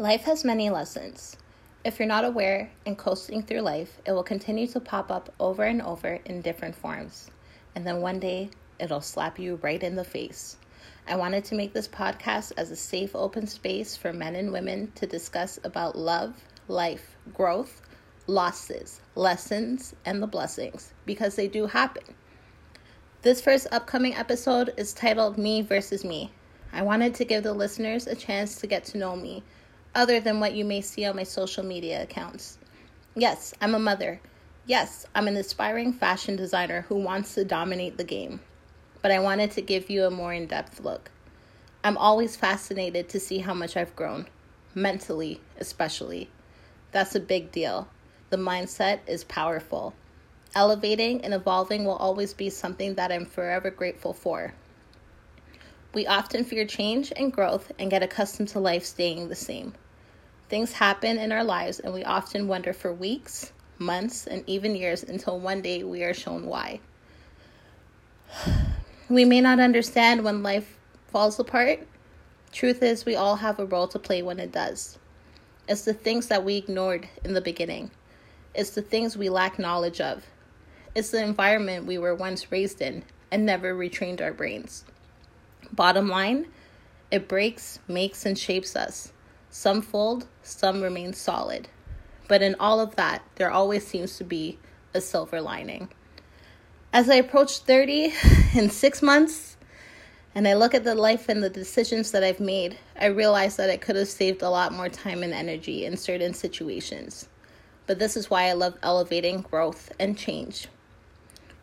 Life has many lessons. If you're not aware and coasting through life, it will continue to pop up over and over in different forms. And then one day, it'll slap you right in the face. I wanted to make this podcast as a safe, open space for men and women to discuss about love, life, growth, losses, lessons, and the blessings because they do happen. This first upcoming episode is titled Me versus Me. I wanted to give the listeners a chance to get to know me other than what you may see on my social media accounts. Yes, I'm a mother. Yes, I'm an aspiring fashion designer who wants to dominate the game. But I wanted to give you a more in depth look. I'm always fascinated to see how much I've grown, mentally, especially. That's a big deal. The mindset is powerful. Elevating and evolving will always be something that I'm forever grateful for. We often fear change and growth and get accustomed to life staying the same. Things happen in our lives, and we often wonder for weeks, months, and even years until one day we are shown why. We may not understand when life falls apart. Truth is, we all have a role to play when it does. It's the things that we ignored in the beginning, it's the things we lack knowledge of, it's the environment we were once raised in and never retrained our brains. Bottom line, it breaks, makes, and shapes us. Some fold, some remain solid. But in all of that, there always seems to be a silver lining. As I approach 30 in six months, and I look at the life and the decisions that I've made, I realize that I could have saved a lot more time and energy in certain situations. But this is why I love elevating growth and change.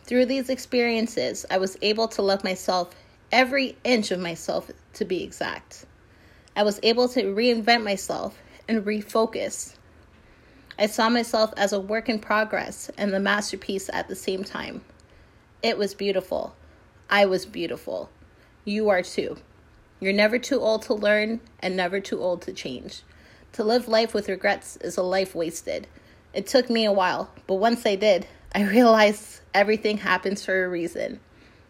Through these experiences, I was able to love myself every inch of myself to be exact. I was able to reinvent myself and refocus. I saw myself as a work in progress and the masterpiece at the same time. It was beautiful. I was beautiful. You are too. You're never too old to learn and never too old to change. To live life with regrets is a life wasted. It took me a while, but once I did, I realized everything happens for a reason.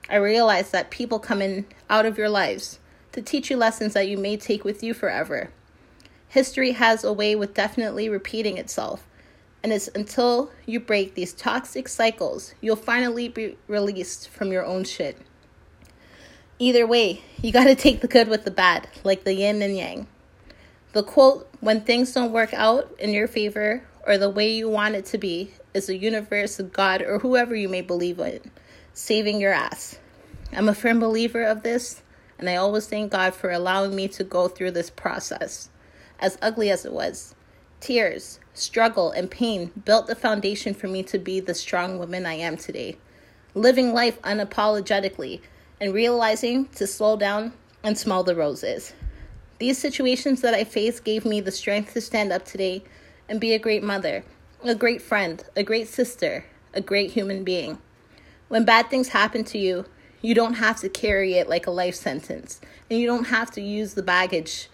I realized that people come in out of your lives to teach you lessons that you may take with you forever. History has a way with definitely repeating itself, and it's until you break these toxic cycles you'll finally be released from your own shit. Either way, you gotta take the good with the bad, like the yin and yang. The quote, when things don't work out in your favor or the way you want it to be, is the universe, God, or whoever you may believe in saving your ass. I'm a firm believer of this, and I always thank God for allowing me to go through this process. As ugly as it was, tears, struggle, and pain built the foundation for me to be the strong woman I am today. Living life unapologetically and realizing to slow down and smell the roses. These situations that I faced gave me the strength to stand up today and be a great mother, a great friend, a great sister, a great human being. When bad things happen to you, you don't have to carry it like a life sentence, and you don't have to use the baggage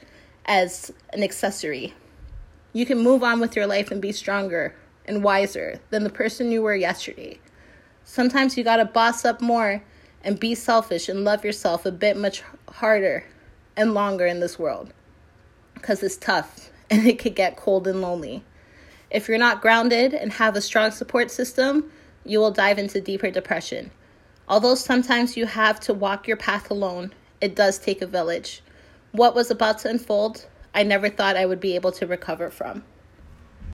as an accessory. You can move on with your life and be stronger and wiser than the person you were yesterday. Sometimes you gotta boss up more and be selfish and love yourself a bit much harder and longer in this world because it's tough and it could get cold and lonely. If you're not grounded and have a strong support system, you will dive into deeper depression. Although sometimes you have to walk your path alone, it does take a village. What was about to unfold, I never thought I would be able to recover from.